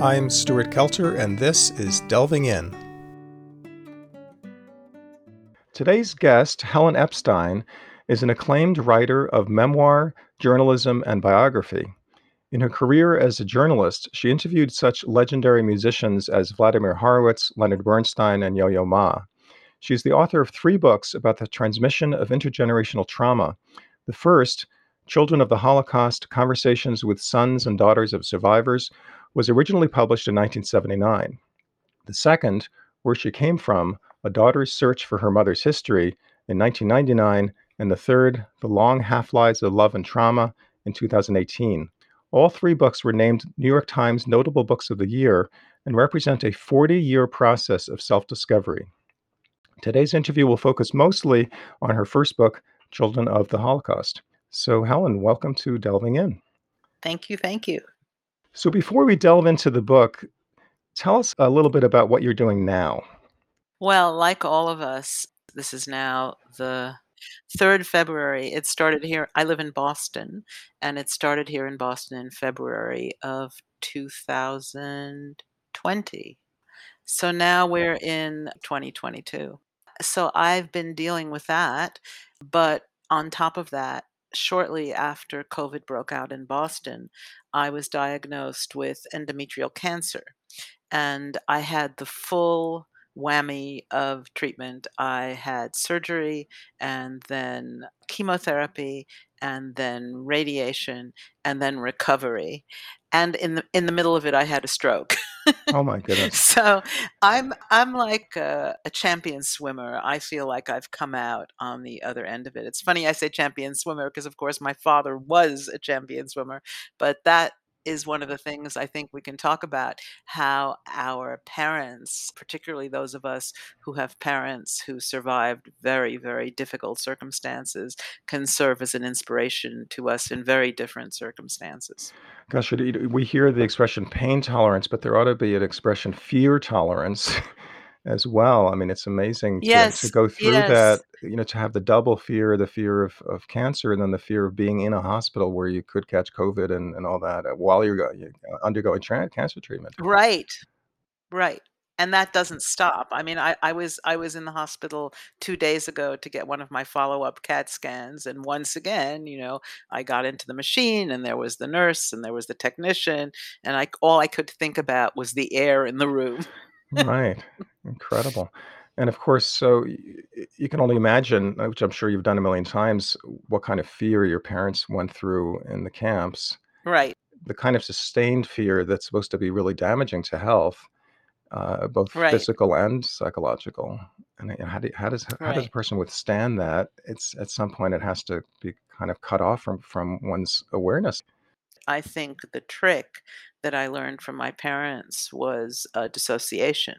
I'm Stuart Kelter, and this is Delving In. Today's guest, Helen Epstein, is an acclaimed writer of memoir, journalism, and biography. In her career as a journalist, she interviewed such legendary musicians as Vladimir Horowitz, Leonard Bernstein, and Yo Yo Ma. She's the author of three books about the transmission of intergenerational trauma. The first, Children of the Holocaust Conversations with Sons and Daughters of Survivors, was originally published in 1979. The second, Where She Came From A Daughter's Search for Her Mother's History, in 1999, and the third, The Long Half Lives of Love and Trauma, in 2018. All three books were named New York Times Notable Books of the Year and represent a 40 year process of self discovery. Today's interview will focus mostly on her first book, Children of the Holocaust. So, Helen, welcome to Delving In. Thank you. Thank you. So, before we delve into the book, tell us a little bit about what you're doing now. Well, like all of us, this is now the 3rd February. It started here. I live in Boston, and it started here in Boston in February of 2020. So now we're in 2022. So I've been dealing with that. But on top of that, shortly after COVID broke out in Boston, I was diagnosed with endometrial cancer. And I had the full whammy of treatment. I had surgery and then chemotherapy and then radiation and then recovery. And in the in the middle of it I had a stroke. Oh my goodness. so I'm I'm like a, a champion swimmer. I feel like I've come out on the other end of it. It's funny I say champion swimmer because of course my father was a champion swimmer, but that is one of the things I think we can talk about how our parents, particularly those of us who have parents who survived very, very difficult circumstances, can serve as an inspiration to us in very different circumstances. Gosh, we hear the expression pain tolerance, but there ought to be an expression fear tolerance. as well. I mean, it's amazing to, Yes, to go through yes. that, you know, to have the double fear, the fear of, of cancer, and then the fear of being in a hospital where you could catch COVID and, and all that uh, while you're, you're undergoing tra- cancer treatment. Right, right. And that doesn't stop. I mean, I, I was I was in the hospital two days ago to get one of my follow-up CAT scans, and once again, you know, I got into the machine, and there was the nurse, and there was the technician, and I all I could think about was the air in the room. Right. Incredible. And of course, so y- you can only imagine, uh, which I'm sure you've done a million times, what kind of fear your parents went through in the camps. Right, The kind of sustained fear that's supposed to be really damaging to health, uh, both right, physical and psychological. And uh, how, do, how does how does a right. person withstand that? It's at some point it has to be kind of cut off from from one's awareness. I think the trick that I learned from my parents was uh, dissociation,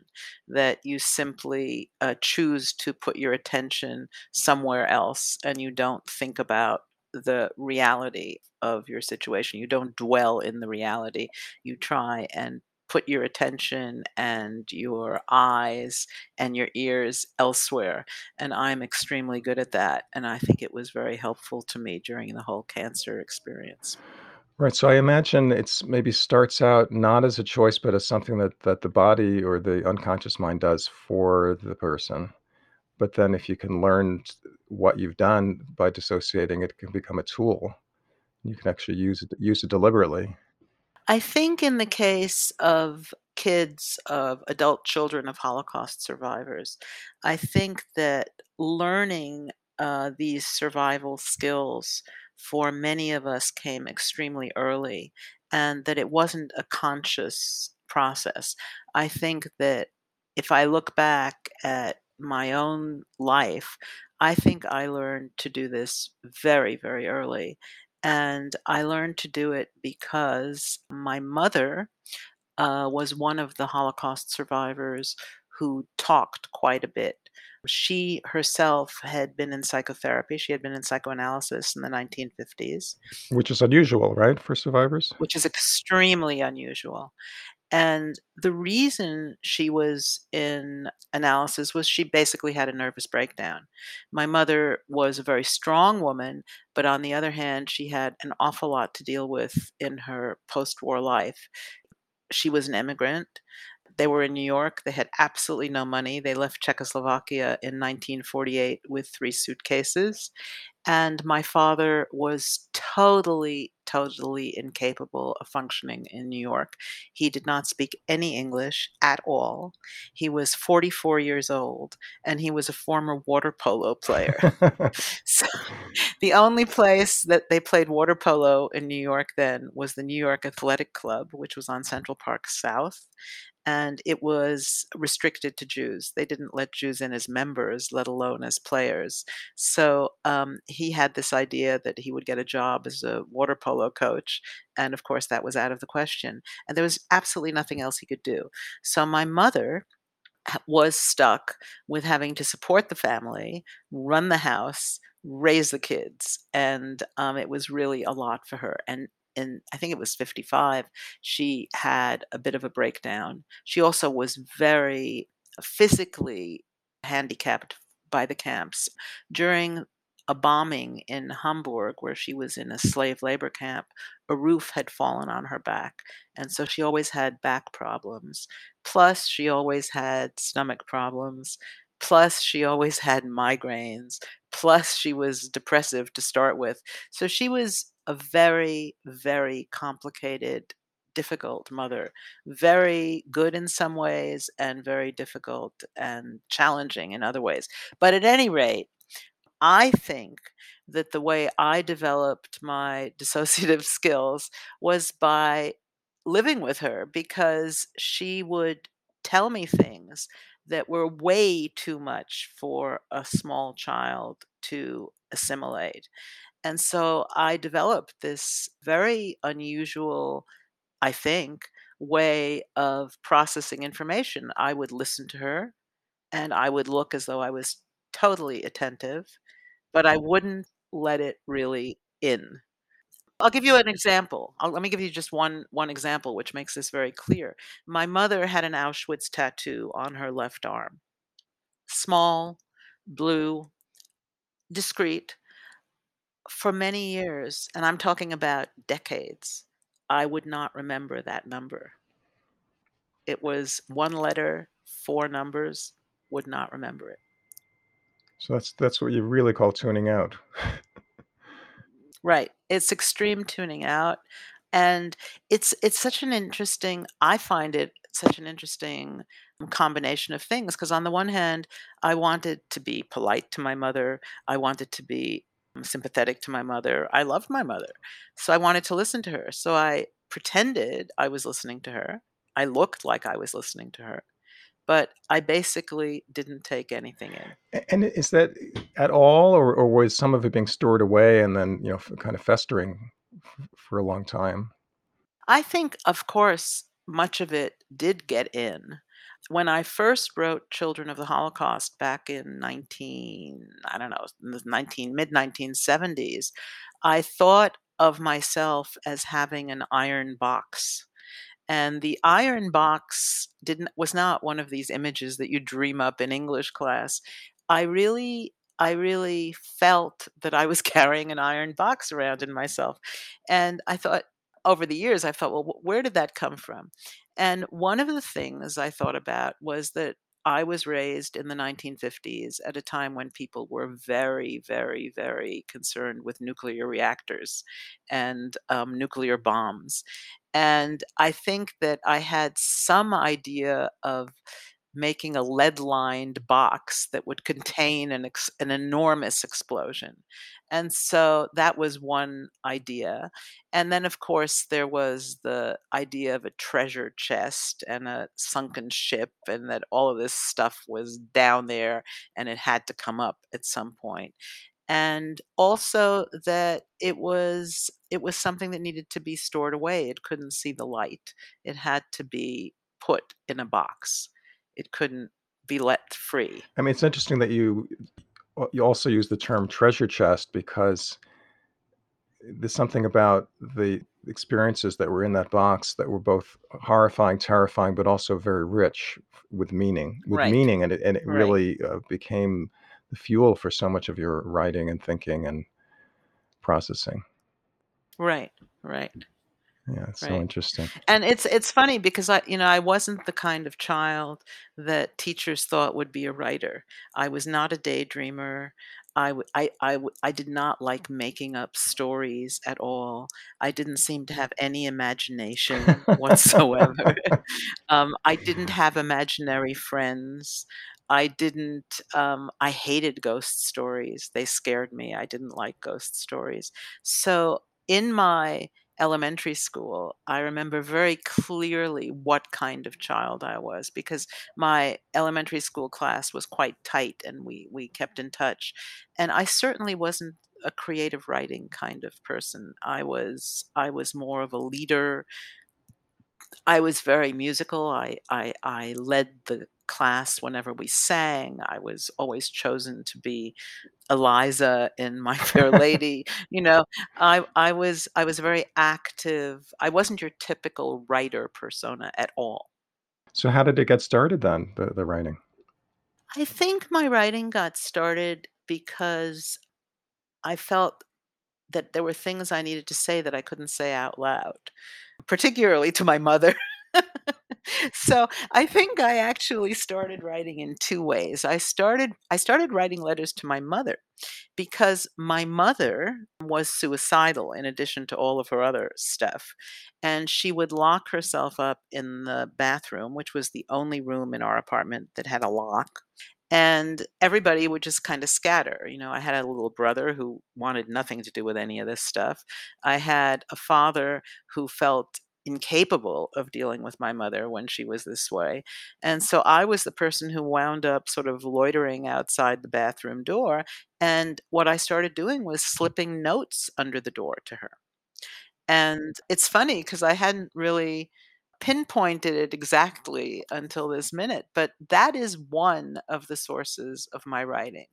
that you simply uh, choose to put your attention somewhere else and you don't think about the reality of your situation. You don't dwell in the reality. You try and put your attention and your eyes and your ears elsewhere. And I'm extremely good at that. And I think it was very helpful to me during the whole cancer experience. Right. So I imagine it's maybe starts out not as a choice, but as something that that the body or the unconscious mind does for the person. But then if you can learn what you've done by dissociating, it can become a tool. You can actually use it use it deliberately. I think in the case of kids, of adult children of Holocaust survivors, I think that learning uh, these survival skills for many of us came extremely early and that it wasn't a conscious process. I think that if I look back at my own life, I think I learned to do this very, very early. And I learned to do it because my mother uh, was one of the Holocaust survivors who talked quite a bit. She herself had been in psychotherapy, she had been in psychoanalysis in the 1950s, Which is unusual, right, for survivors? which is extremely unusual. And the reason she was in analysis was she basically had a nervous breakdown. My mother was a very strong woman, but on the other hand, she had an awful lot to deal with in her post war life. she was an immigrant. They were in New York. They had absolutely no money. They left Czechoslovakia in 1948 with three suitcases. And my father was totally, totally incapable of functioning in New York. He did not speak any English at all. He was 44 years old and he was a former water polo player. so the only place that they played water polo in New York then was the New York Athletic Club, which was on Central Park South and it was restricted to Jews. They didn't let Jews in as members, let alone as players. So um, he had this idea that he would get a job as a water polo coach. And of course, that was out of the question. And there was absolutely nothing else he could do. So my mother was stuck with having to support the family, run the house, raise the kids. And um, it was really a lot for her. And in I think it was 55, she had a bit of a breakdown. She also was very physically handicapped by the camps. During a bombing in Hamburg, where she was in a slave labor camp, a roof had fallen on her back. And so she always had back problems. Plus, she always had stomach problems. Plus, she always had migraines. Plus, she was depressive to start with. So she was a very, very complicated, difficult mother. Very good in some ways and very difficult and challenging in other ways. But at any rate, I think that the way I developed my dissociative skills was by living with her because she would tell me things that were way too much for a small child to assimilate. And so I developed this very unusual, I think, way of processing information. I would listen to her and I would look as though I was totally attentive, but I mm-hmm. wouldn't let it really in. I'll give you an example. I'll, let me give you just one one example, which makes this very clear. My mother had an Auschwitz tattoo on her left arm, small, blue, discreet, for many years, and I'm talking about decades, I would not remember that number. It was one letter, four numbers, would not remember it. So that's that's what you really call tuning out. right. It's extreme tuning out and it's it's such an interesting I find it such an interesting combination of things because on the one hand, I wanted to be polite to my mother. I wanted to be sympathetic to my mother. I loved my mother. So I wanted to listen to her. So I pretended I was listening to her. I looked like I was listening to her. But I basically didn't take anything in. And is that at all, or, or was some of it being stored away and then, you know, kind of festering for a long time? I think, of course, much of it did get in when I first wrote Children of the Holocaust back in 19, I don't know, 19 mid 1970s, I thought of myself as having an iron box. And the iron box didn't was not one of these images that you dream up in English class. I really I really felt that I was carrying an iron box around in myself. And I thought over the years I thought, well, where did that come from? And one of the things I thought about was that I was raised in the 1950s at a time when people were very, very, very concerned with nuclear reactors and um, nuclear bombs. And I think that I had some idea of making a lead lined box that would contain an, ex- an enormous explosion. And so that was one idea. And then, of course, there was the idea of a treasure chest and a sunken ship, and that all of this stuff was down there and it had to come up at some point and also that it was it was something that needed to be stored away it couldn't see the light it had to be put in a box it couldn't be let free. I mean, it's interesting that you you also use the term treasure chest because there's something about the experiences that were in that box that were both horrifying, terrifying, but also very rich with meaning, with right. meaning, and it, and it right. really uh, became the fuel for so much of your writing and thinking and processing. Right, right. Yeah, it's so interesting. And it's it's funny because I you know, I wasn't the kind of child that teachers thought would be a writer. I was not a daydreamer. I w I I w I did not like making up stories at all. I didn't seem to have any imagination whatsoever. Um, I didn't have imaginary friends. I didn't, um I hated ghost stories. They scared me. I didn't like ghost stories. So, in my elementary school, I remember very clearly what kind of child I was because my elementary school class was quite tight and we we kept in touch. And I certainly wasn't a creative writing kind of person. I was I was more of a leader. I was very musical. I I I led the class whenever we sang. I was always chosen to be Eliza in My Fair Lady, you know? I I was I was very active. I wasn't your typical writer persona at all. So how did it get started then, the the writing? I think my writing got started because I felt that there were things I needed to say that I couldn't say out loud, particularly to my mother. So, I think I actually started writing in 2 ways. I started I started writing letters to my mother because my mother was suicidal in addition to all of her other stuff, and she would lock herself up in the bathroom, which was the only room in our apartment that had a lock, and everybody would just kinda scatter, you know, I had a little brother who wanted nothing to do with any of this stuff. I had a father who felt incapable of dealing with my mother when she was this way, and so I was the person who wound up sort of loitering outside the bathroom door, and what I started doing was slipping notes under the door to her. And it's funny because I hadn't really pinpointed it exactly until this minute, but that is one of the sources of my writing.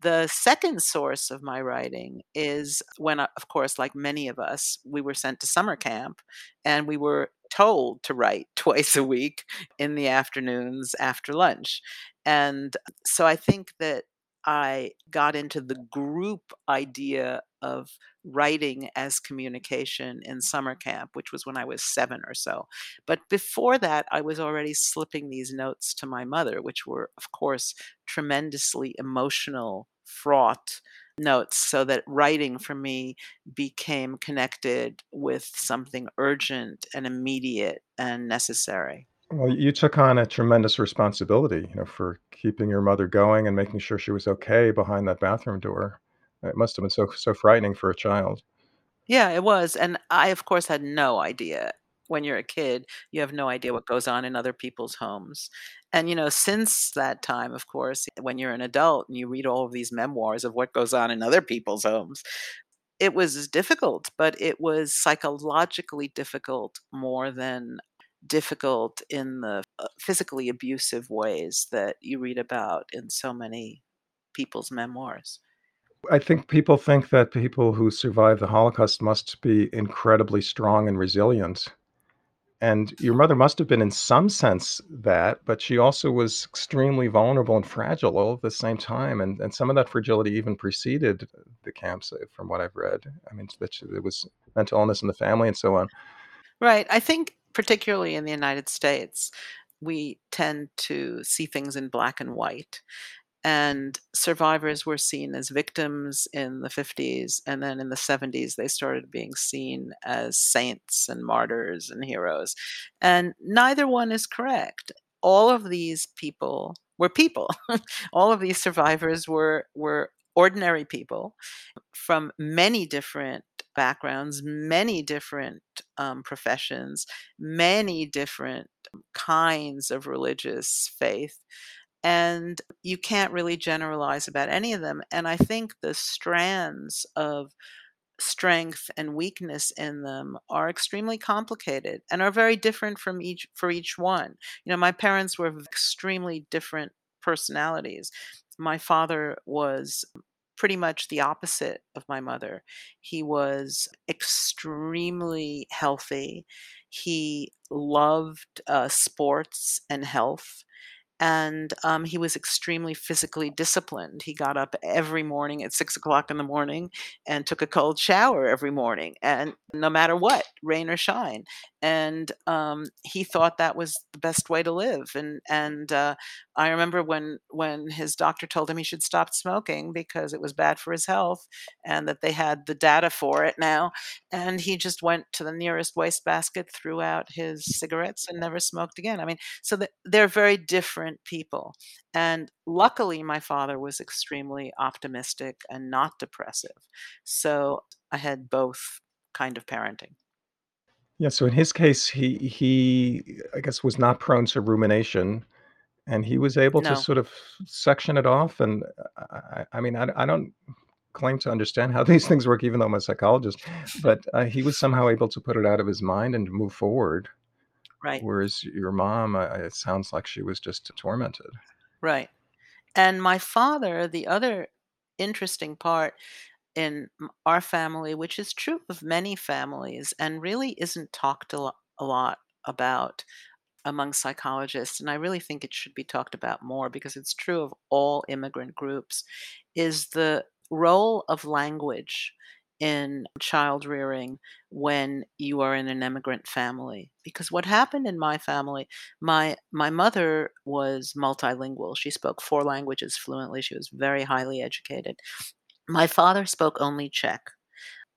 The 2nd source of my writing is when, uh, of course, like many of us, we were sent to summer camp, and we were told to write twice a week in the afternoons after lunch, and so I think that I got into the group idea of writing as communication in summer camp, which was when I was 7 or so. But before that, I was already slipping these notes to my mother, which were, of course, tremendously emotional, fraught notes, so that writing for me became connected with something urgent and immediate and necessary. Well, you took on a tremendous responsibility, you know, for keeping your mother going and making sure she was okay behind that bathroom door. It must have been so so frightening for a child. Yeah, it was, and I, of course, had no idea. When you're a kid, you have no idea what goes on in other people's homes, and, you know, since that time, of course, when you're an adult and you read all of these memoirs of what goes on in other people's homes, it was difficult, but it was psychologically difficult more than difficult in the, uh, physically abusive ways that you read about in so many people's memoirs. I think people think that people who survived the Holocaust must be incredibly strong and resilient, and your mother must have been in some sense that, but she also was extremely vulnerable and fragile all at the same time, and and some of that fragility even preceded the camps, uh, from what I've read. I mean, that there was mental illness in the family and so on. Right, I think particularly in the United States, we tend to see things in black and white, and survivors were seen as victims in the '50s, and then in the '70s, they started being seen as saints and martyrs and heroes, and neither one is correct. All of these people were people. All of these survivors were were ordinary people from many different backgrounds, many different, um, professions, many different kinds of religious faith, and you can't really generalize about any of them, and I think the strands of strength and weakness in them are extremely complicated and are very different from each for each one. You know, my parents were extremely different personalities. My father was pretty much the opposite of my mother. He was extremely healthy. He loved, uh, sports and health, and, um, he was extremely physically disciplined. He got up every morning at six o'clock in the morning and took a cold shower every morning, and no matter what, rain or shine. And, um, he thought that was the best way to live. And and, uh, I remember when when his doctor told him he should stop smoking because it was bad for his health and that they had the data for it now, and he just went to the nearest wastebasket, threw out his cigarettes, and never smoked again. I mean, so the they're very different people. And luckily, my father was extremely optimistic and not depressive. So I had both kind of parenting. Yeah, so in his case, he he, I guess, was not prone to rumination, and he was able to sort of section it off, and I I I mean, I I don't claim to understand how these things work even though I'm a psychologist, but, uh, he was somehow able to put it out of his mind and move forward, Right. whereas your mom, it sounds like she was just tormented. Right. And my father, the other interesting part in our family, which is true of many families and really isn't talked a lot about among psychologists, and I really think it should be talked about more because it's true of all immigrant groups, is the role of language in child rearing when you are in an immigrant family. Because what happened in my family, my my mother was multilingual. She spoke 4 languages fluently. She was very highly educated. My father spoke only Czech.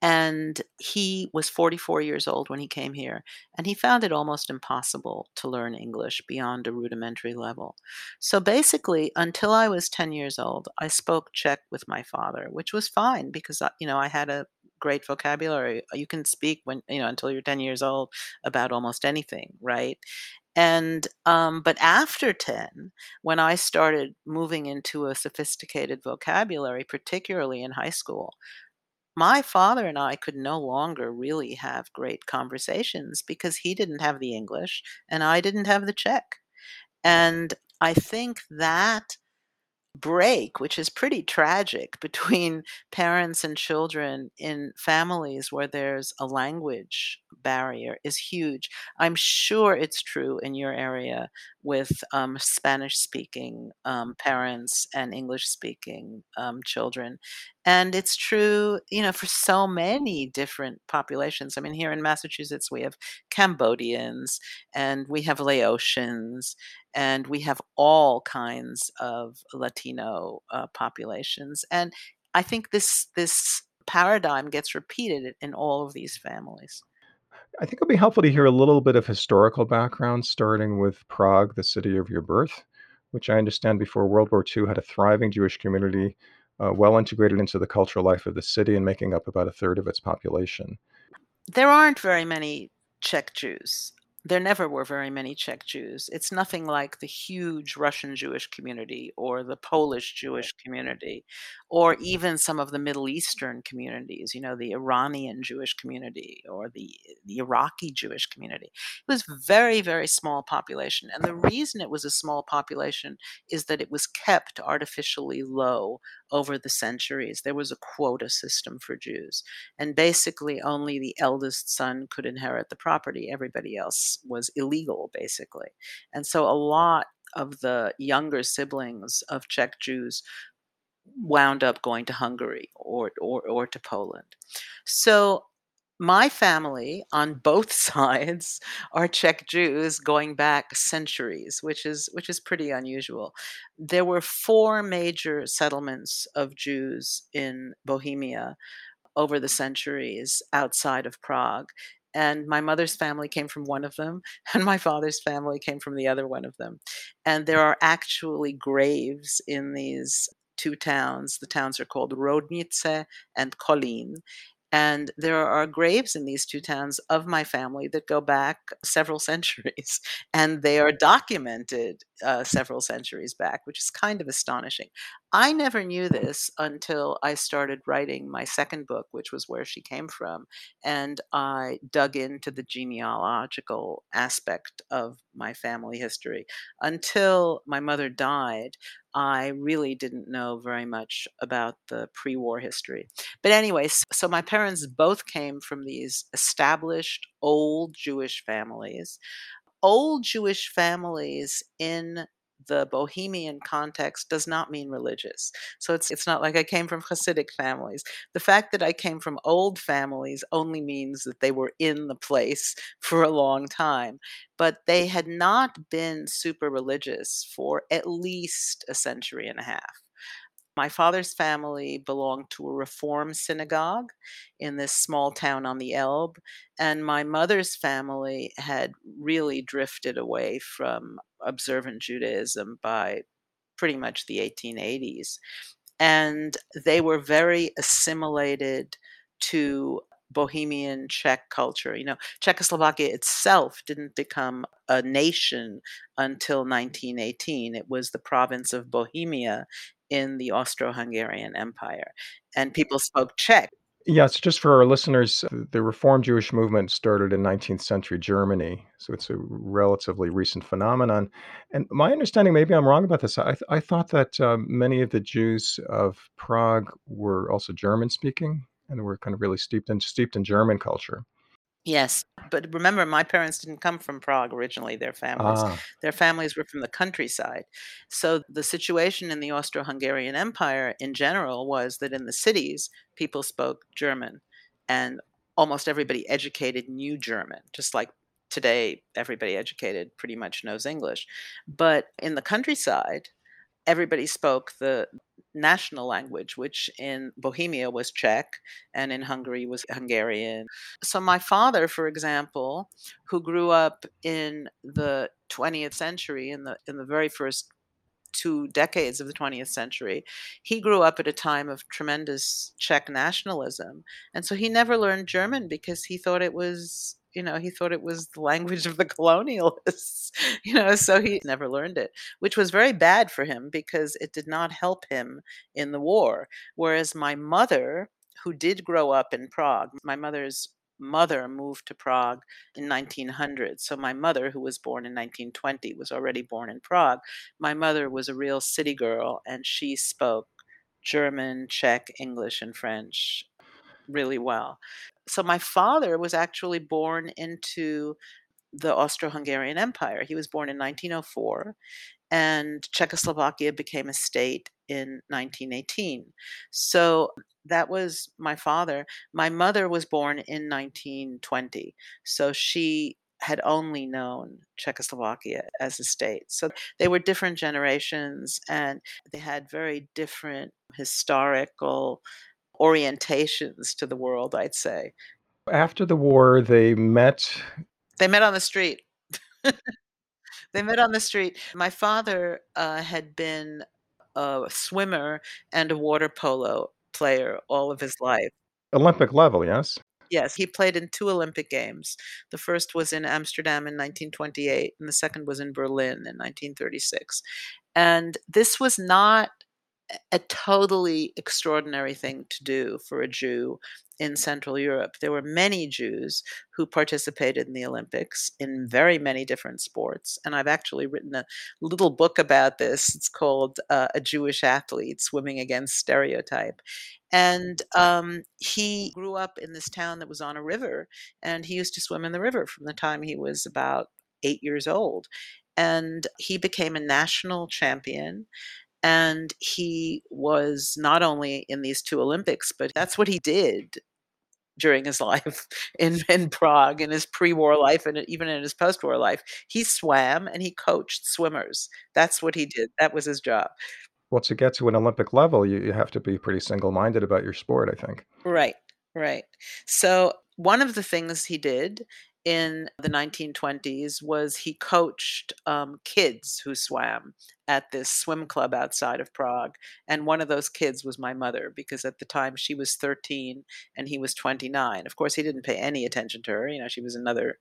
And he was 44 years old when he came here, and he found it almost impossible to learn English beyond a rudimentary level. So basically, until I was 10 years old, I spoke Czech with my father, which was fine because you know, I had a great vocabulary. You can speak when, you know, until you're 10 years old about almost anything, right? And um, but after 10, when I started moving into a sophisticated vocabulary, particularly in high school, my father and I could no longer really have great conversations because he didn't have the English and I didn't have the Czech. And I think that break, which is pretty tragic between parents and children in families where there's a language barrier is huge. I'm sure it's true in your area with um, Spanish speaking um, parents and English speaking um, children. And it's true, you know, for so many different populations. I mean, here in Massachusetts, we have Cambodians and we have Laotians and we have all kinds of Latino uh, populations. And I think this this paradigm gets repeated in all of these families. I think it'd be helpful to hear a little bit of historical background, starting with Prague, the city of your birth, which I understand before World War II had a thriving Jewish community, uh, well integrated into the cultural life of the city and making up about a third of its population. There aren't very many Czech Jews. There never were very many Czech Jews. It's nothing like the huge Russian Jewish community or the Polish Jewish community or even some of the Middle Eastern communities, you know, the Iranian Jewish community or the the Iraqi Jewish community. It was very, very small population. And the reason it was a small population is that it was kept artificially low over the centuries. There was a quota system for Jews. And basically, only the eldest son could inherit the property. Everybody else was illegal, basically. And so a lot of the younger siblings of Czech Jews wound up going to Hungary or, or, or to Poland. So my family on both sides are Czech Jews going back centuries, which is which is pretty unusual. There were four major settlements of Jews in Bohemia over the centuries outside of Prague. And my mother's family came from one of them, and my father's family came from the other one of them. And there are actually graves in these two towns. The towns are called Roudnice and Kolín. And there are graves in these two towns of my family that go back several centuries, and they are documented uh, several centuries back, which is kind of astonishing. I never knew this until I started writing my second book, which was Where She Came From, and I dug into the genealogical aspect of my family history. Until my mother died, I really didn't know very much about the pre war history. But, anyway, so my parents both came from these established old Jewish families. Old Jewish families in the Bohemian context does not mean religious. So it's it's not like I came from Hasidic families. The fact that I came from old families only means that they were in the place for a long time, but they had not been super religious for at least a century and a half. My father's family belonged to a Reform synagogue in this small town on the Elbe, and my mother's family had really drifted away from observant Judaism by pretty much the 1880s. And they were very assimilated to Bohemian Czech culture. You know, Czechoslovakia itself didn't become a nation until 1918. It was the province of Bohemia in the Austro-Hungarian Empire, and people spoke Czech. Yes, just for our listeners, the Reform Jewish movement started in 19th century Germany, so it's a relatively recent phenomenon. And my understanding, maybe I'm wrong about this, I, th- I thought that um, many of the Jews of Prague were also German speaking and were kind of really steeped in steeped in German culture. Yes, but remember, my parents didn't come from Prague originally. Their families, Ah, their families were from the countryside. So the situation in the Austro-Hungarian Empire in general was that in the cities, people spoke German, and almost everybody educated knew German, just like today, everybody educated pretty much knows English. But in the countryside, everybody spoke the national language, which in Bohemia was Czech and in Hungary was Hungarian. So, my father, for example, who grew up in the 20th century, in the, in the very first two decades of the 20th century, he grew up at a time of tremendous Czech nationalism. And so he never learned German because he thought it was you know, he thought it was the language of the colonialists, you know, so he never learned it, which was very bad for him because it did not help him in the war. Whereas my mother, who did grow up in Prague, my mother's mother moved to Prague in 1900. So my mother, who was born in 1920, was already born in Prague. My mother was a real city girl and she spoke German, Czech, English, and French really well. So my father was actually born into the Austro-Hungarian Empire. He was born in 1904 and Czechoslovakia became a state in 1918. So that was my father. My mother was born in 1920. So she had only known Czechoslovakia as a state. So they were different generations and they had very different historical orientations to the world, I'd say. after the war, they met. They met on the street. They met on the street. My father uh, had been a swimmer and a water polo player all of his life. Olympic level, yes? Yes, he played in two Olympic Games. The first was in Amsterdam in 1928, and the second was in Berlin in 1936. And this was not a totally extraordinary thing to do for a Jew in Central Europe. There were many Jews who participated in the Olympics in very many different sports. And I've actually written a little book about this. It's called uh, A Jewish Athlete Swimming Against Stereotype. And um, he grew up in this town that was on a river, and he used to swim in the river from the time he was about eight years old. And he became a national champion and he was not only in these two Olympics, but that's what he did during his life in, in Prague, in his pre-war life, and even in his post-war life. He swam and he coached swimmers. That's what he did. That was his job. Well, to get to an Olympic level, you, you have to be pretty single-minded about your sport, I think. Right, right. So one of the things he did in the 1920s was he coached um, kids who swam at this swim club outside of Prague. And one of those kids was my mother because at the time she was 13 and he was 29. Of course, he didn't pay any attention to her. You know, she was another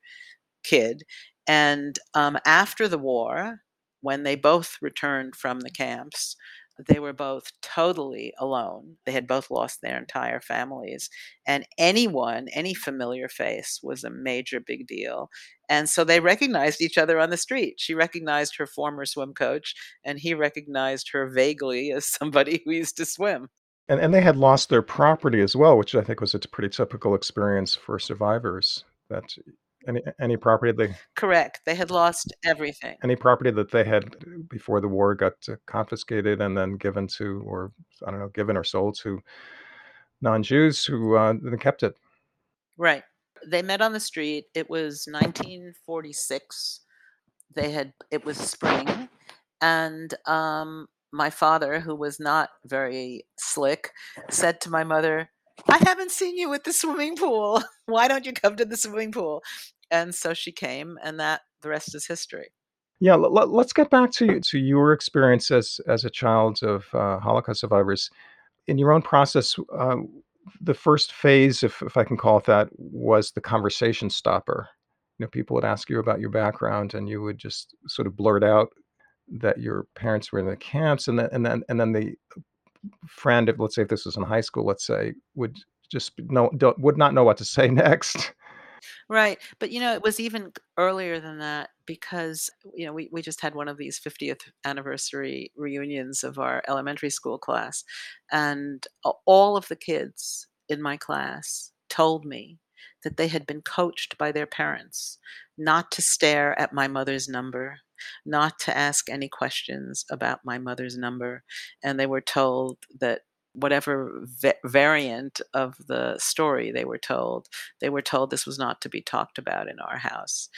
kid. And um, after the war, when they both returned from the camps, they were both totally alone. They had both lost their entire families. And anyone, any familiar face was a major big deal. And so they recognized each other on the street. She recognized her former swim coach, and he recognized her vaguely as somebody who used to swim. And and they had lost their property as well, which I think was a pretty typical experience for survivors. That Any any property they Correct, they had lost everything. any property that they had before the war got uh, confiscated and then given to, or I don't know, given or sold to non-Jews who uh, then kept it. Right. They met on the street. It was 1946. They had it was spring, and um, my father, who was not very slick, said to my mother, "I haven't seen you at the swimming pool. Why don't you come to the swimming pool?" And so she came, and that the rest is history. Yeah, let, us get back to to your experience as as a child of uh, Holocaust survivors. In your own process, uh, the first phase, if if I can call it that, was the conversation stopper. You know, people would ask you about your background, and you would just sort of blurt out that your parents were in the camps, and then and then and then the friend, if let's say if this was in high school, let's say, would just know would not know what to say next. Right, but, you know, it was even earlier than that because, you know, we we just had one of these 50th anniversary reunions of our elementary school class, and all of the kids in my class told me that they had been coached by their parents not to stare at my mother's number, not to ask any questions about my mother's number, and they were told that whatever va- variant of the story they were told, they were told this was not to be talked about in our house.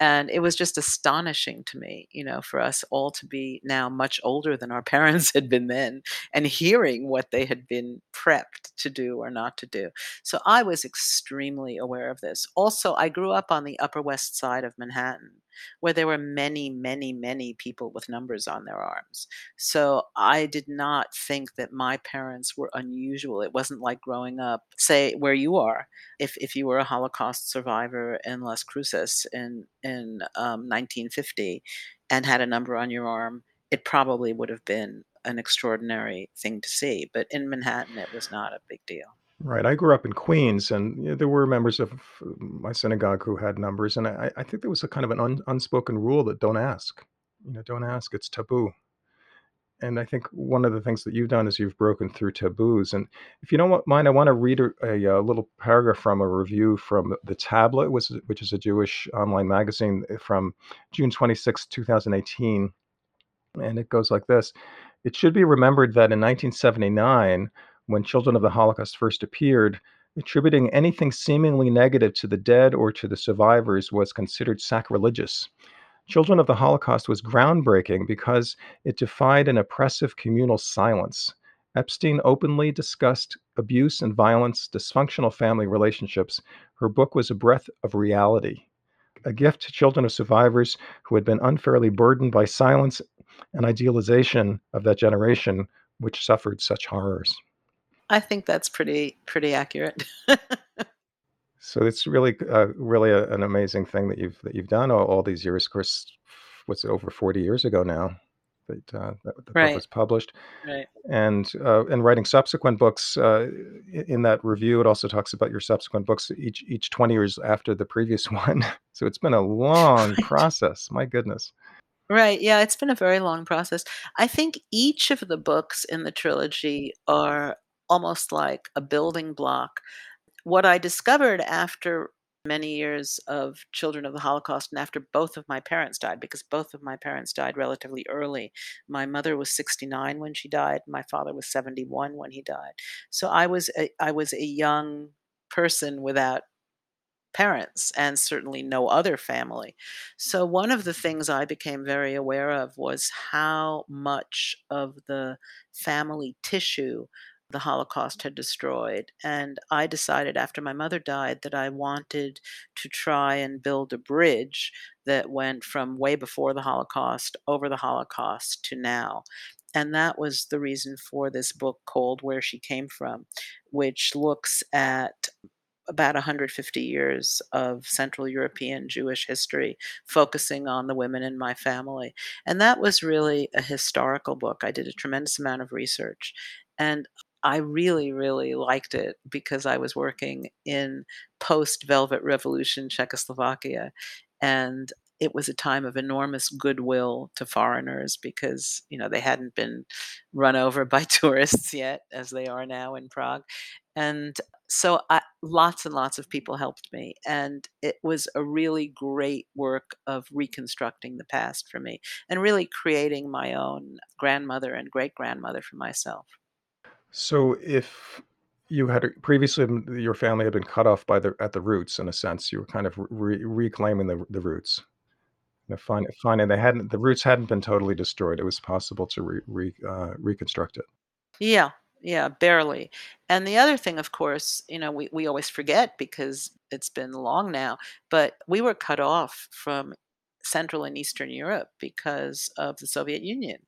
And it was just astonishing to me, you know, for us all to be now much older than our parents had been then and hearing what they had been prepped to do or not to do. So I was extremely aware of this. Also, I grew up on the Upper West Side of Manhattan where there were many, many, many people with numbers on their arms. So I did not think that my parents were unusual. It wasn't like growing up, say, where you are. If, if you were a Holocaust survivor in Las Cruces in, in um, 1950 and had a number on your arm, it probably would have been an extraordinary thing to see. But in Manhattan, it was not a big deal. Right. I grew up in Queens, and you know, there were members of my synagogue who had numbers, and I, I think there was a kind of an un, unspoken rule that don't ask. You know, don't ask. It's taboo. And I think one of the things that you've done is you've broken through taboos. And if you don't mind, I want to read a, a, a little paragraph from a review from the Tablet, which is, which is a Jewish online magazine eh, from June 26, 2018. And it goes like this It should be remembered that in 1979, when Children of the Holocaust first appeared, attributing anything seemingly negative to the dead or to the survivors was considered sacrilegious. Children of the Holocaust was groundbreaking because it defied an oppressive communal silence. Epstein openly discussed abuse and violence, dysfunctional family relationships. Her book was a breath of reality, a gift to children of survivors who had been unfairly burdened by silence and idealization of that generation which suffered such horrors. I think that's pretty pretty accurate. So it's really, uh, really a, an amazing thing that you've that you've done all, all these years. Of course, what's it, over 40 years ago now that uh, that the book was published, right. and uh, and writing subsequent books. Uh, in that review, it also talks about your subsequent books each each 20 years after the previous one. So it's been a long Right. process. My goodness. Right, yeah, it's been a very long process. I think each of the books in the trilogy are almost like a building block. What I discovered after many years of Children of the Holocaust and after both of my parents died, because both of my parents died relatively early. My mother was 69 when she died, my father was 71 when he died. So I was a I was a young person without parents and certainly no other family. So, one of the things I became very aware of was how much of the family tissue the Holocaust had destroyed. And I decided after my mother died that I wanted to try and build a bridge that went from way before the Holocaust, over the Holocaust to now. And that was the reason for this book called Where She Came From, which looks at about 150 years of Central European Jewish history, focusing on the women in my family. And that was really a historical book. I did a tremendous amount of research. And I really, really liked it because I was working in post Velvet Revolution Czechoslovakia. And it was a time of enormous goodwill to foreigners because, you know, they hadn't been run over by tourists yet, as they are now in Prague And so I lots and lots of people helped me, and it was a really great work of reconstructing the past for me and really creating my own grandmother and great-grandmother for myself. So if you had previously your family had been cut off by the at the roots in a sense, you were kind of re reclaiming the the roots. And find finding they hadn't the roots hadn't been totally destroyed, it was possible to re re uh, reconstruct it. Yeah, yeah, barely. And the other thing, of course, you know, we we always forget because it's been long now, but we were cut off from Central and Eastern Europe because of the Soviet Union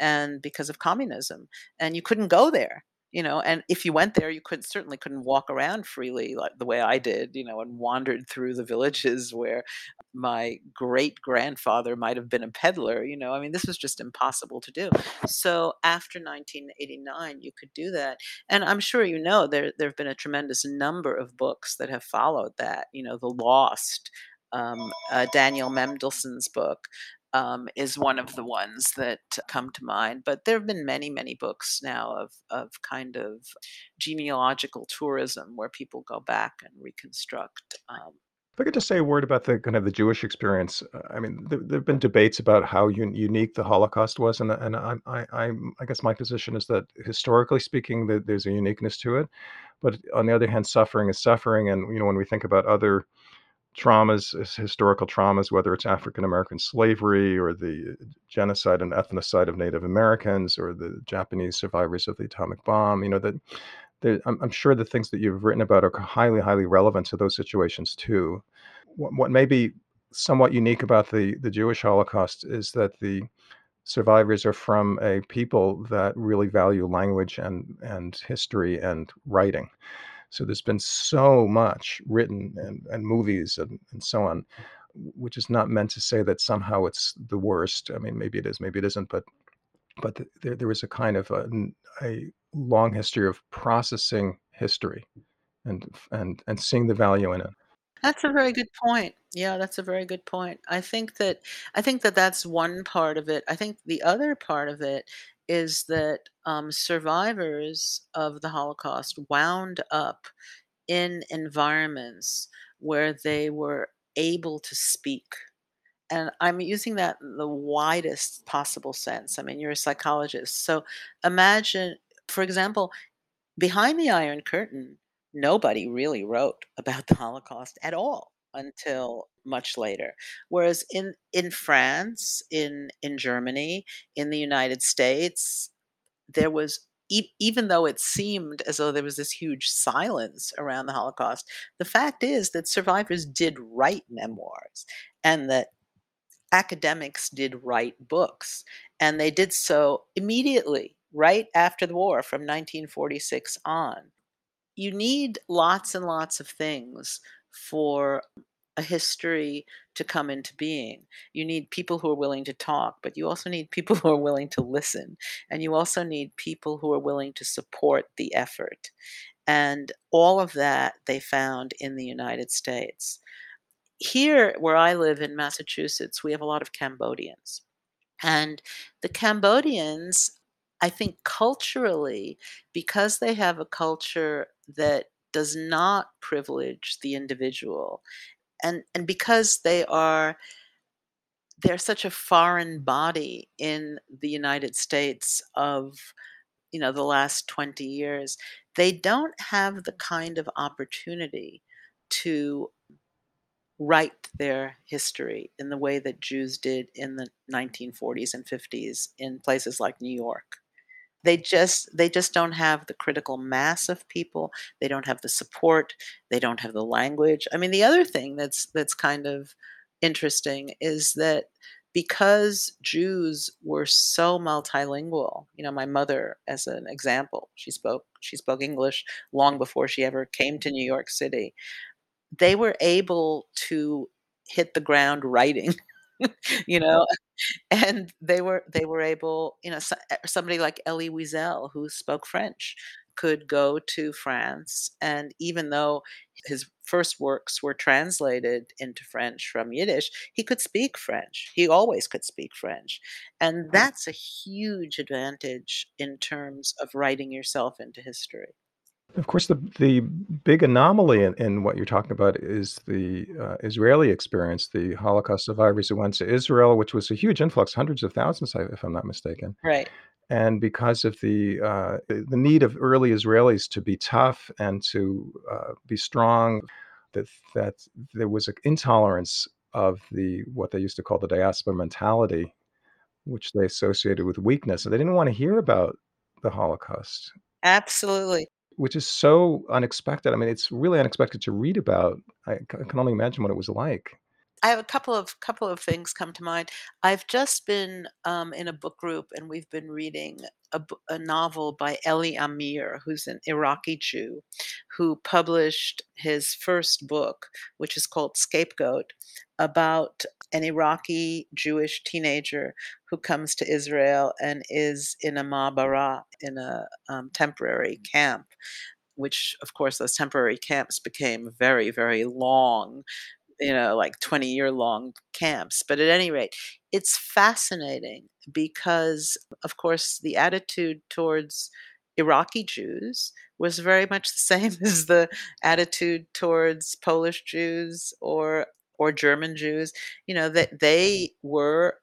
and because of communism, and you couldn't go there, you know, and if you went there, you could certainly couldn't walk around freely like the way I did, you know, and wandered through the villages where my great-grandfather might have been a peddler, you know, I mean, this was just impossible to do. So after 1989, you could do that, and I'm sure you know there there have been a tremendous number of books that have followed that, you know, The Lost, um, uh, Daniel Mendelsohn's book, um, is one of the ones that come to mind, but there have been many, many books now of of kind of genealogical tourism where people go back and reconstruct, um If I could just say a word about the kind of the Jewish experience, uh, I mean, there there've been debates about how un unique the Holocaust was, and and I'm I I'm I guess my position is that historically speaking, that there's a uniqueness to it, but on the other hand, suffering is suffering, and, you know, when we think about other traumas, historical traumas, whether it's African American slavery or the uh, genocide and ethnocide of Native Americans or the Japanese survivors of the atomic bomb, you know, that that I'm I'm sure the things that you've written about are highly, highly relevant to those situations too. What what may be somewhat unique about the the Jewish Holocaust is that the survivors are from a people that really value language and and history and writing. So there's been so much written and and movies and and so on, which is not meant to say that somehow it's the worst. I mean, maybe it is, maybe it isn't, but but th there there was a kind of a long history of processing history and and and seeing the value in it. That's a very good point. Yeah, that's a very good point. I think that I think that that's one part of it. I think the other part of it is that, um, survivors of the Holocaust wound up in environments where they were able to speak, and I'm using that in the widest possible sense. I mean, you're a psychologist, so imagine, for example, behind the Iron Curtain, nobody really wrote about the Holocaust at all until much later. Whereas in in France, in in Germany, in the United States, there was even though it seemed as though there was this huge silence around the Holocaust, the fact is that survivors did write memoirs and that academics did write books, and they did so immediately, right after the war from 1946 on. You need lots and lots of things for a history to come into being. You need people who are willing to talk, but you also need people who are willing to listen, and you also need people who are willing to support the effort, and all of that they found in the United States. Here, where I live in Massachusetts, we have a lot of Cambodians, and the Cambodians, I think culturally, because they have a culture that does not privilege the individual, and and because they are they're such a foreign body in the United States of, you know, the last 20 years, they don't have the kind of opportunity to write their history in the way that Jews did in the 1940s and 50s in places like New York. They just they just don't have the critical mass of people, they don't have the support, they don't have the language. I mean, the other thing that's that's kind of interesting is that because Jews were so multilingual, you know, my mother, as an example, she spoke she spoke English long before she ever came to New York City. They were able to hit the ground writing, you know, and they were they were able, you know, so eh, somebody like Elie Wiesel, who spoke French, could go to France, and even though his first works were translated into French from Yiddish, he could speak French. He always could speak French, and that's a huge advantage in terms of writing yourself into history. Of course, the the big anomaly in in what you're talking about is the, uh, Israeli experience, the Holocaust survivors who went to Israel, which was a huge influx, hundreds of thousands, if I'm not mistaken. Right. And because of the, uh, the need of early Israelis to be tough and to, uh, be strong, that that there was an intolerance of the what they used to call the diaspora mentality, which they associated with weakness, and they didn't wanna hear about the Holocaust. Absolutely. Which is so unexpected. I mean, it's really unexpected to read about. I can only imagine what it was like. I have a couple of couple of things come to mind. I've just been, um, in a book group, and we've been reading a a novel by Eli Amir, who's an Iraqi Jew, who published his 1st book, which is called Scapegoat, about an Iraqi Jewish teenager who comes to Israel and is in a ma'abara, in a, um, temporary camp, which, of course, those temporary camps became very, very long, you know, like, twenty-year-long camps, but at any rate, it's fascinating because, of course, the attitude towards Iraqi Jews was very much the same as the attitude towards Polish Jews or or German Jews, you know, that they were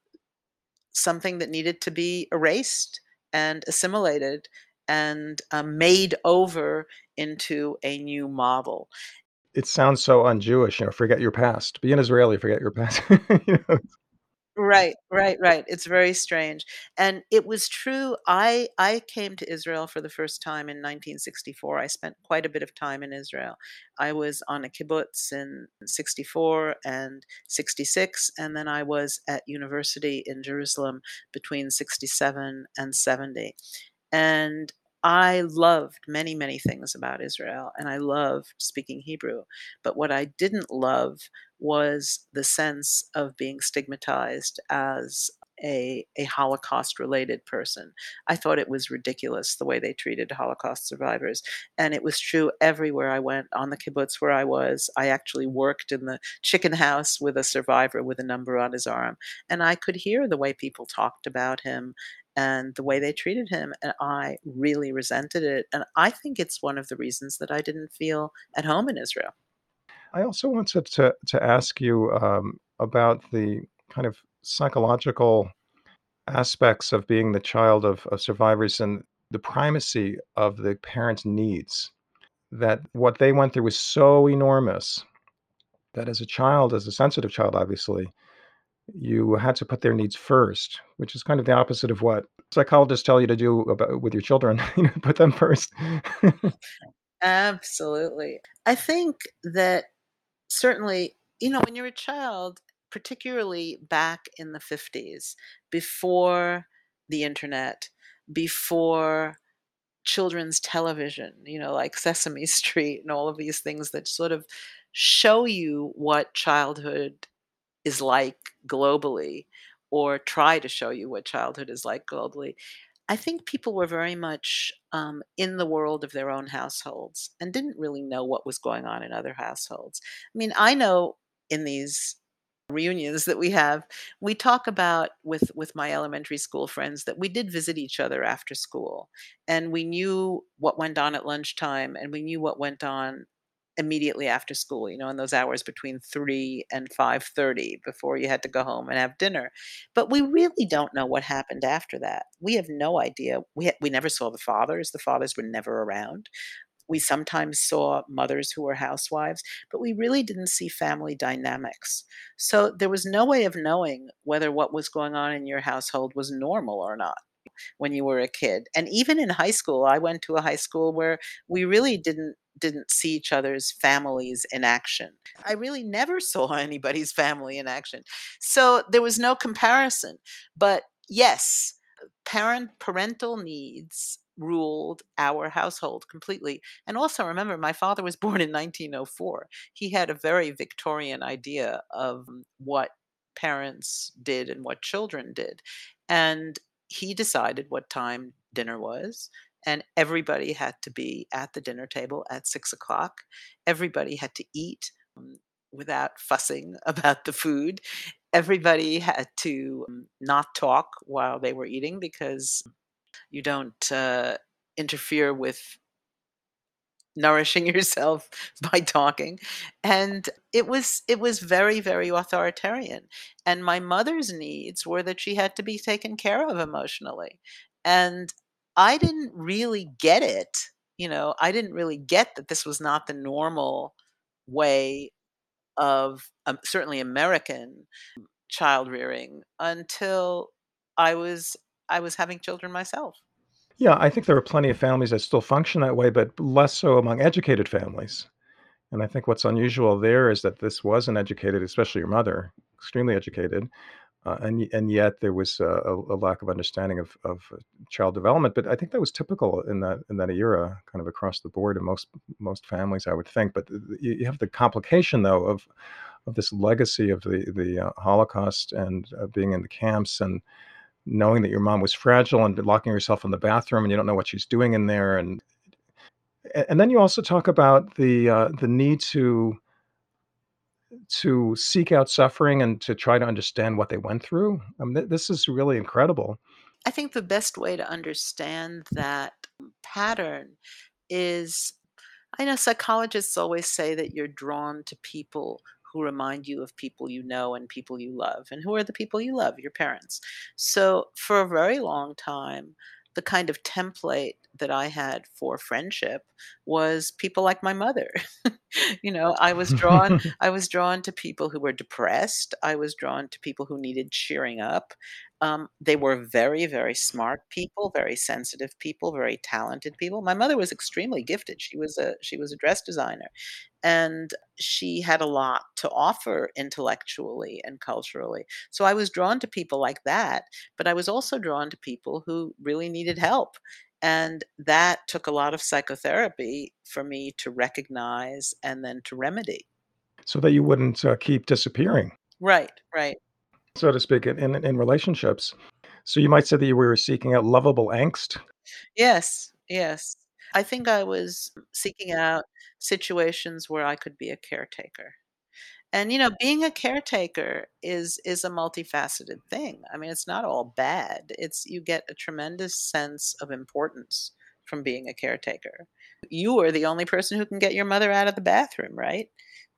something that needed to be erased and assimilated and, um, made over into a new model. It sounds so un-Jewish, you know, forget your past. Be an Israeli, forget your past. You know? Right, right, right, it's very strange, and it was true I I came to Israel for the first time in 1964, I spent quite a bit of time in Israel. I was on a kibbutz in '64 and '66, and then I was at university in Jerusalem between '67 and '70, and I loved many, many things about Israel, and I loved speaking Hebrew, but what I didn't love was the sense of being stigmatized as a a Holocaust-related person. I thought it was ridiculous the way they treated Holocaust survivors, and it was true everywhere I went, on the kibbutz where I was, I actually worked in the chicken house with a survivor with a number on his arm, and I could hear the way people talked about him and the way they treated him, and I really resented it, and I think it's one of the reasons that I didn't feel at home in Israel. I also wanted to to ask you, um, about the kind of psychological aspects of being the child of of survivors and the primacy of the parents' needs, that what they went through was so enormous that as a child, as a sensitive child, obviously, you had to put their needs first, which is kind of the opposite of what psychologists tell you to do about with your children, you know, put them first. Absolutely. I think that certainly, you know, when you're a child, particularly back in the '50s, before the internet, before children's television, you know, like Sesame Street and all of these things that sort of show you what childhood is like globally or try to show you what childhood is like globally, I think people were very much, um, in the world of their own households and didn't really know what was going on in other households. I mean, I know in these reunions that we have, we talk about with with my elementary school friends that we did visit each other after school, and we knew what went on at lunchtime, and we knew what went on immediately after school, you know, in those hours between 3 and 5:30 before you had to go home and have dinner, but we really don't know what happened after that. We have no idea. We ha we never saw the fathers, the fathers were never around. We sometimes saw mothers who were housewives, but we really didn't see family dynamics. So, there was no way of knowing whether what was going on in your household was normal or not when you were a kid, and even in high school, I went to a high school where we really didn't didn't see each other's families in action. I really never saw anybody's family in action. So, there was no comparison, but yes, parent parental needs ruled our household completely, and also remember my father was born in 1904. He had a very Victorian idea of what parents did and what children did, and he decided what time dinner was, and everybody had to be at the dinner table at six o'clock. Everybody had to eat, um, without fussing about the food. Everybody had to not talk while they were eating because you don't, uh, interfere with nourishing yourself by talking, and it was it was very, very authoritarian, and my mother's needs were that she had to be taken care of emotionally, and I didn't really get it, you know, I didn't really get that this was not the normal way of, um, certainly American child rearing until I was I was having children myself. Yeah, I think there are plenty of families that still function that way, but less so among educated families. And I think what's unusual there is that this was an educated especially your mother, extremely educated, uh, and and yet there was a a lack of understanding of of child development, but I think that was typical in that in that era, kind of across the board in most most families, I would think, but th you you have the complication, though, of of this legacy of the the, uh, Holocaust and, uh, being in the camps and knowing that your mom was fragile and locking herself in the bathroom, and you don't know what she's doing in there, and and then you also talk about the, uh, the need to to seek out suffering and to try to understand what they went through. Um, th this is really incredible. I think the best way to understand that pattern is I know psychologists always say that you're drawn to people who remind you of people you know and people you love, and who are the people you love? Your parents. So, for a very long time, the kind of template that I had for friendship was people like my mother. You know, I was drawn I was drawn to people who were depressed, I was drawn to people who needed cheering up. Um, they were very, very smart people, very sensitive people, very talented people. My mother was extremely gifted, she was a she was a dress designer, and she had a lot to offer intellectually and culturally. So I was drawn to people like that, but I was also drawn to people who really needed help, and that took a lot of psychotherapy for me to recognize and then to remedy. So that you wouldn't, uh, keep disappearing. Right, right. So to speak, in in relationships. So you might say that you were seeking out lovable angst? Yes, yes. I think I was seeking out situations where I could be a caretaker. And, you know, being a caretaker is is a multifaceted thing. I mean, it's not all bad. It's you get a tremendous sense of importance from being a caretaker. You are the only person who can get your mother out of the bathroom, right?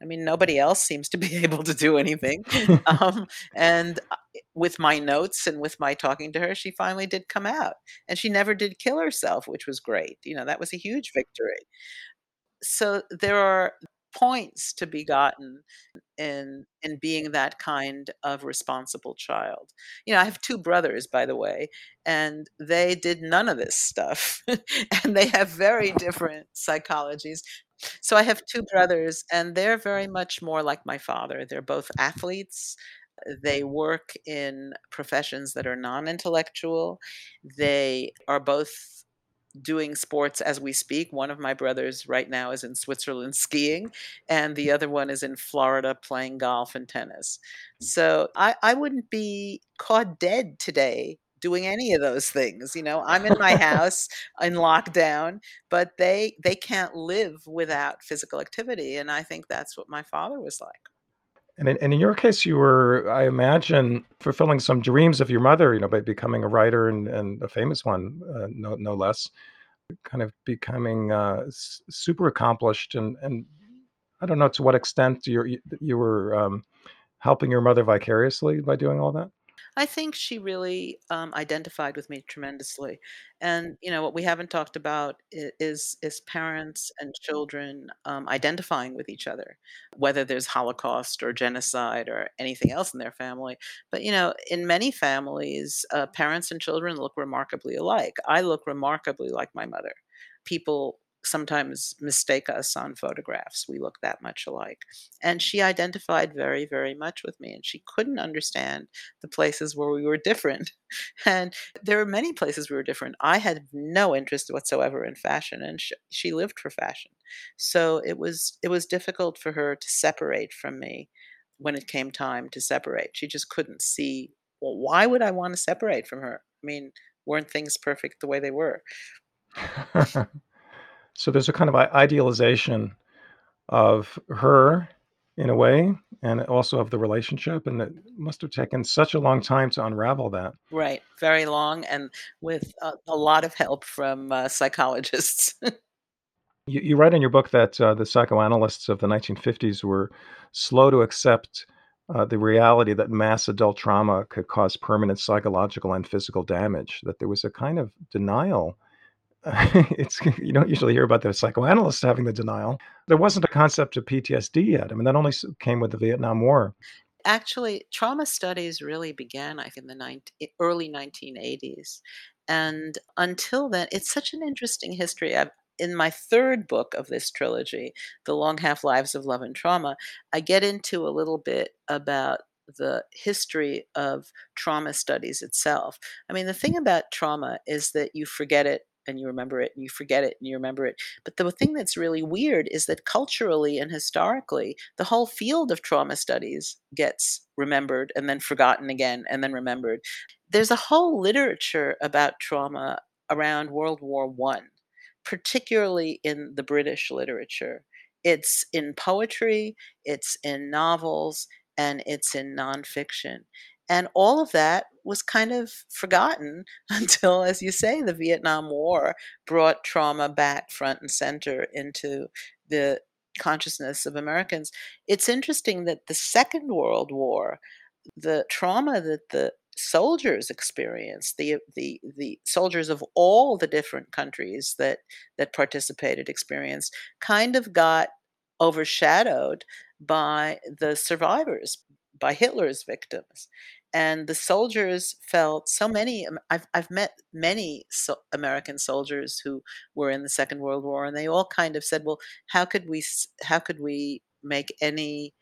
I mean, nobody else seems to be able to do anything. Um, and, uh, with my notes and with my talking to her, she finally did come out, and she never did kill herself, which was great, you know, that was a huge victory. So, there are points to be gotten in in being that kind of responsible child. You know, I have 2 brothers, by the way, and they did none of this stuff, and they have very different psychologies. So I have 2 brothers, and they're very much more like my father. They're both athletes, uh, they work in professions that are non-intellectual. They are both doing sports as we speak. One of my brothers right now is in Switzerland skiing, and the other one is in Florida playing golf and tennis. So I I wouldn't be caught dead today doing any of those things, you know? I'm in my house in lockdown, but they they can't live without physical activity, and I think that's what my father was like. And in and in your case, you were, I imagine, fulfilling some dreams of your mother, you know, by becoming a writer and and a famous one, uh, no no less. Kind of becoming, uh, super accomplished and and I don't know to what extent you're you you were, um, helping your mother vicariously by doing all that? I think she really, um, identified with me tremendously, and, you know, what we haven't talked about is is parents and children, um, identifying with each other, whether there's Holocaust or genocide or anything else in their family. But, you know, in many families, uh, parents and children look remarkably alike. I look remarkably like my mother. People sometimes mistake us on photographs, we look that much alike. And she identified very, very much with me, and she couldn't understand the places where we were different. And there are many places we were different. I had no interest whatsoever in fashion, and sh she lived for fashion. So it was it was difficult for her to separate from me when it came time to separate. She just couldn't see, well, why would I wanna separate from her? I mean, weren't things perfect the way they were? So there's a kind of idealization of her in a way, and also of the relationship, and it must have taken such a long time to unravel that. Right, very long and with a a lot of help from, uh, psychologists. You, you write in your book that uh, the psychoanalysts of the 1950s were slow to accept uh, the reality that mass adult trauma could cause permanent psychological and physical damage, that there was a kind of denial. it's you don't usually hear about the psychoanalysts having the denial. There wasn't a concept of PTSD yet. I mean, that only came with the Vietnam War. Actually, trauma studies really began, I think, in the eh, 19, early 1980s. And until then, it's such an interesting history. I've, in my third book of this trilogy, The Long Half Lives of Love and Trauma, I get into a little bit about the history of trauma studies itself. I mean, the thing about trauma is that you forget it and you remember it and you forget it and you remember it. But the thing that's really weird is that culturally and historically, the whole field of trauma studies gets remembered and then forgotten again and then remembered. There's a whole literature about trauma around World War One particularly in the British literature. It's in poetry, it's in novels, and it's in nonfiction. And all of that was kind of forgotten until, as you say, the Vietnam War brought trauma back front and center into the consciousness of Americans. It's interesting that the Second World War, the trauma that the soldiers experienced the the the soldiers of all the different countries that that participated experienced kind of got overshadowed by the survivors by Hitler's victims and the soldiers felt so many I've, I've met many so american soldiers who were in the second world war and they all kind of said well how could we how could we make any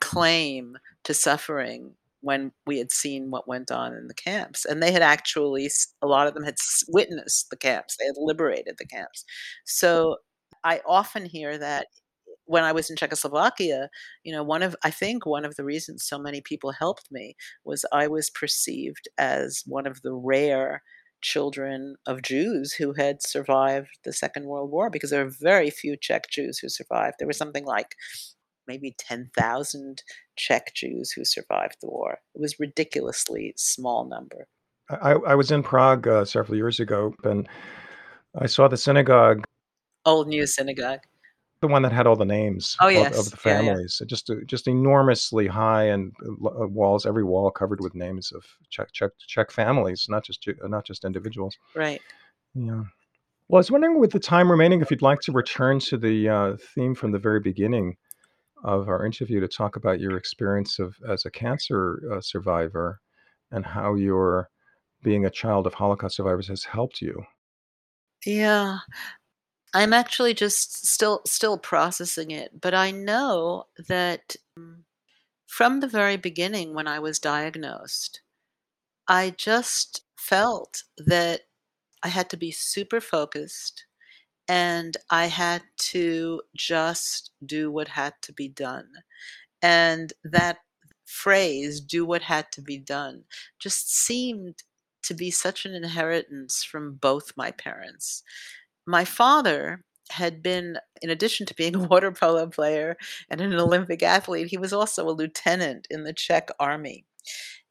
claim to suffering when we had seen what went on in the camps. And they had actually, a lot of them had witnessed the camps, they had liberated the camps. So I often hear that when I was in Czechoslovakia, you know, one of, I think one of the reasons so many people helped me was I was perceived as one of the rare children of Jews who had survived the Second World War because there are very few Czech Jews who survived. There was something like maybe 10,000 Czech Jews who survived the war. It was ridiculously small number. I, I was in Prague uh, several years ago, and I saw the synagogue. Old New Synagogue. The one that had all the names oh, of, yes. of the families. Yeah, yeah. Just uh, just enormously high and uh, walls, every wall covered with names of Czech Czech Czech families, not just not just individuals. Right. Yeah. Well, I was wondering, with the time remaining, if you'd like to return to the uh, theme from the very beginning of our interview to talk about your experience of as a cancer uh, survivor and how your being a child of Holocaust survivors has helped you. Yeah. I'm actually just still still processing it, but I know that um, from the very beginning when I was diagnosed, I just felt that I had to be super focused and I had to just do what had to be done. And that phrase, do what had to be done, just seemed to be such an inheritance from both my parents. My father had been, in addition to being a water polo player and an Olympic athlete, he was also a lieutenant in the Czech army.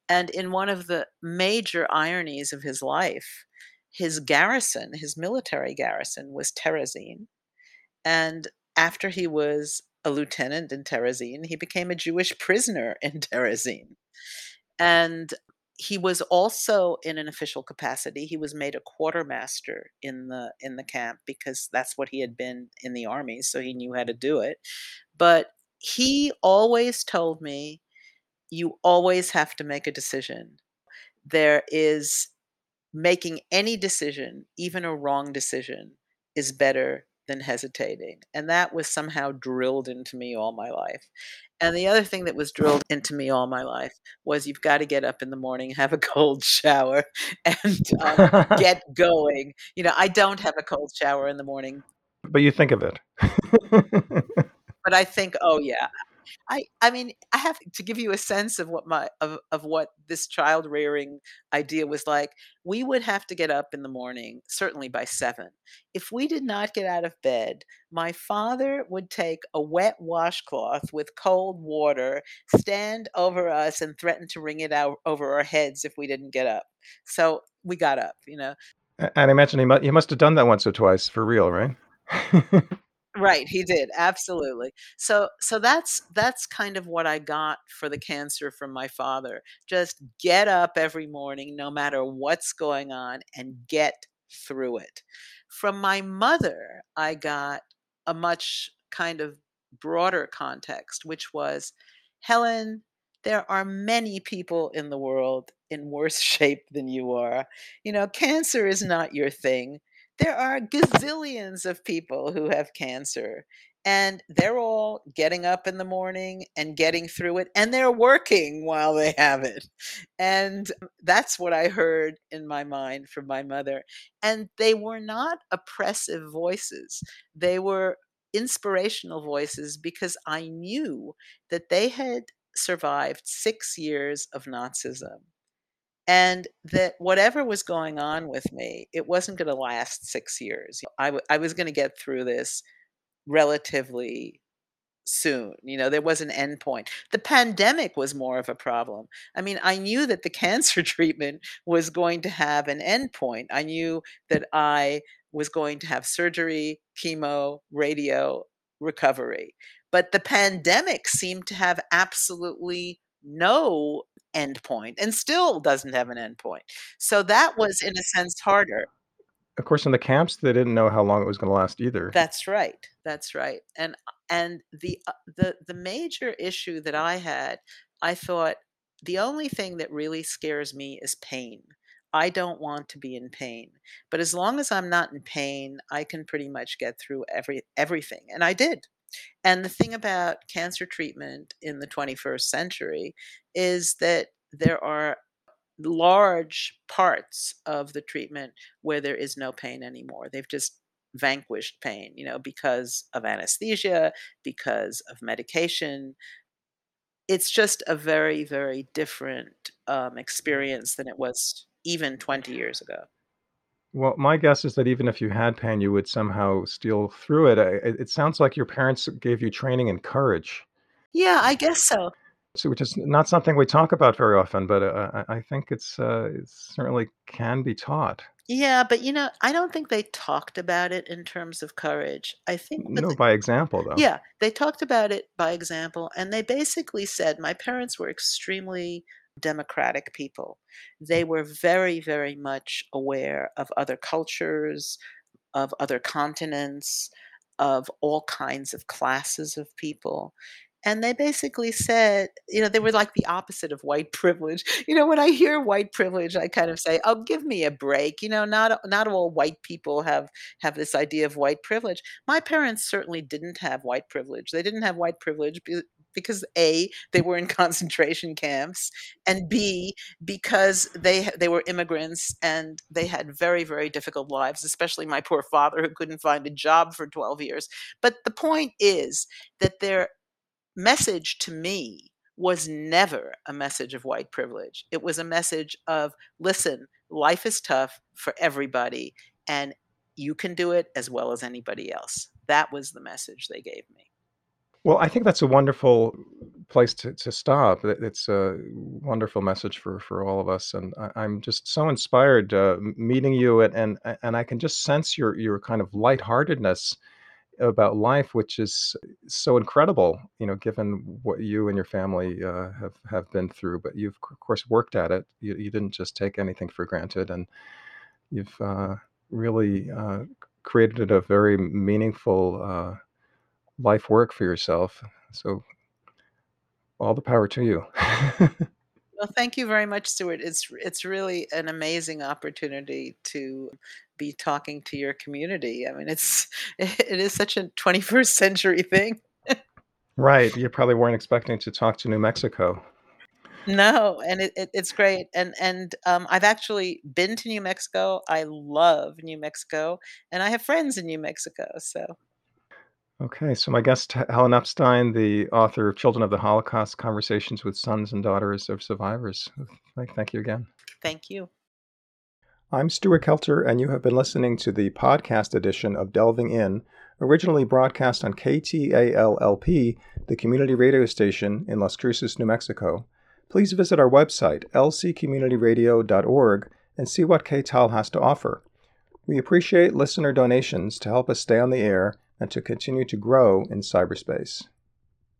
And in one of the major ironies of his life, his garrison, his military garrison, was Terezin. And after he was a lieutenant in Terezin, he became a Jewish prisoner in Terezin. And he was also in an official capacity. He was made a quartermaster in the in the camp because that's what he had been in the army, so he knew how to do it. But he always told me, you always have to make a decision. There is making any decision, even a wrong decision, is better than hesitating. And that was somehow drilled into me all my life. And the other thing that was drilled into me all my life was you've got to get up in the morning, have a cold shower, and um, get going. You know, I don't have a cold shower in the morning. But you think of it. but I think, oh, yeah, I I mean, I have to give you a sense of what my of of what this child rearing idea was like. We would have to get up in the morning, certainly by 7. If we did not get out of bed, my father would take a wet washcloth with cold water, stand over us and threaten to wring it out over our heads if we didn't get up. So, we got up, you know. And I imagine he, mu- he must have done that once or twice for real, right? Right, he did, absolutely. So so that's that's kind of what I got for the cancer from my father. Just get up every morning no matter what's going on and get through it. From my mother, I got a much kind of broader context, which was, "Helen, there are many people in the world in worse shape than you are. You know, cancer is not your thing. There are gazillions of people who have cancer, and they're all getting up in the morning and getting through it, and they're working while they have it." And that's what I heard in my mind from my mother. And they were not oppressive voices. They were inspirational voices because I knew that they had survived 6 years of Nazism, and that whatever was going on with me, it wasn't gonna last 6 years. I I was gonna get through this relatively soon, you know, there was an endpoint. The pandemic was more of a problem. I mean, I knew that the cancer treatment was going to have an endpoint. I knew that I was going to have surgery, chemo, radio, recovery. But the pandemic seemed to have absolutely no endpoint and still doesn't have an endpoint. So that was, in a sense, harder. Of course, in the camps, they didn't know how long it was gonna last either. That's right, that's right. And, and the, uh the the major issue that I had, I thought, "The only thing that really scares me is pain. I don't want to be in pain. But as long as I'm not in pain, I can pretty much get through every everything." And I did. And the thing about cancer treatment in the 21st century is that there are large parts of the treatment where there is no pain anymore. They've just vanquished pain, you know, because of anesthesia, because of medication. It's just a very, very different, um, experience than it was even 20 years ago. Well, my guess is that even if you had pain, you would somehow steal through it. I it it sounds like your parents gave you training and courage. Yeah, I guess so. So which is not something we talk about very often, but, uh, I I think it's, uh, it certainly can be taught. Yeah, but, you know, I don't think they talked about it in terms of courage. I think what No, the by example, though. Yeah, they talked about it by example, and they basically said my parents were extremely democratic people. They were very, very much aware of other cultures, of other continents, of all kinds of classes of people. And they basically said you know, they were like the opposite of white privilege. You know, when I hear white privilege, I kind of say, "Oh, give me a break." You know, not not all white people have have this idea of white privilege. My parents certainly didn't have white privilege. They didn't have white privilege because A, they were in concentration camps, and B, because they they were immigrants and they had very, very difficult lives, especially my poor father who couldn't find a job for 12 years. But the point is that their message to me was never a message of white privilege. It was a message of, "Listen, life is tough for everybody, and you can do it as well as anybody else." That was the message they gave me. Well, I think that's a wonderful place to to stop. It's a wonderful message for for all of us, and I I'm just so inspired, uh, meeting you, and and and I can just sense your your kind of lightheartedness about life, which is so incredible, you know, given what you and your family, uh, have have been through, but you've, of course, worked at it. You you didn't just take anything for granted, and you've, uh, really, uh, created a very meaningful, uh, life work for yourself. So all the power to you. Well, thank you very much, Stuart. It's it's really an amazing opportunity to be talking to your community. I mean, it's it is such a 21st century thing. Right, you probably weren't expecting to talk to New Mexico. No, and it it it's great, and and, um, I've actually been to New Mexico. I love New Mexico, and I have friends in New Mexico, so Okay, so my guest, H Helen Epstein, the author of Children of the Holocaust: Conversations with Sons and Daughters of Survivors. Thank thank you again. Thank you. I'm Stuart Kelter, and you have been listening to the podcast edition of Delving In, originally broadcast on KTAL-LP, the community radio station in Las Cruces, New Mexico. Please visit our website, lccommunityradio.org, and see what KTAL has to offer. We appreciate listener donations to help us stay on the air and to continue to grow in cyberspace.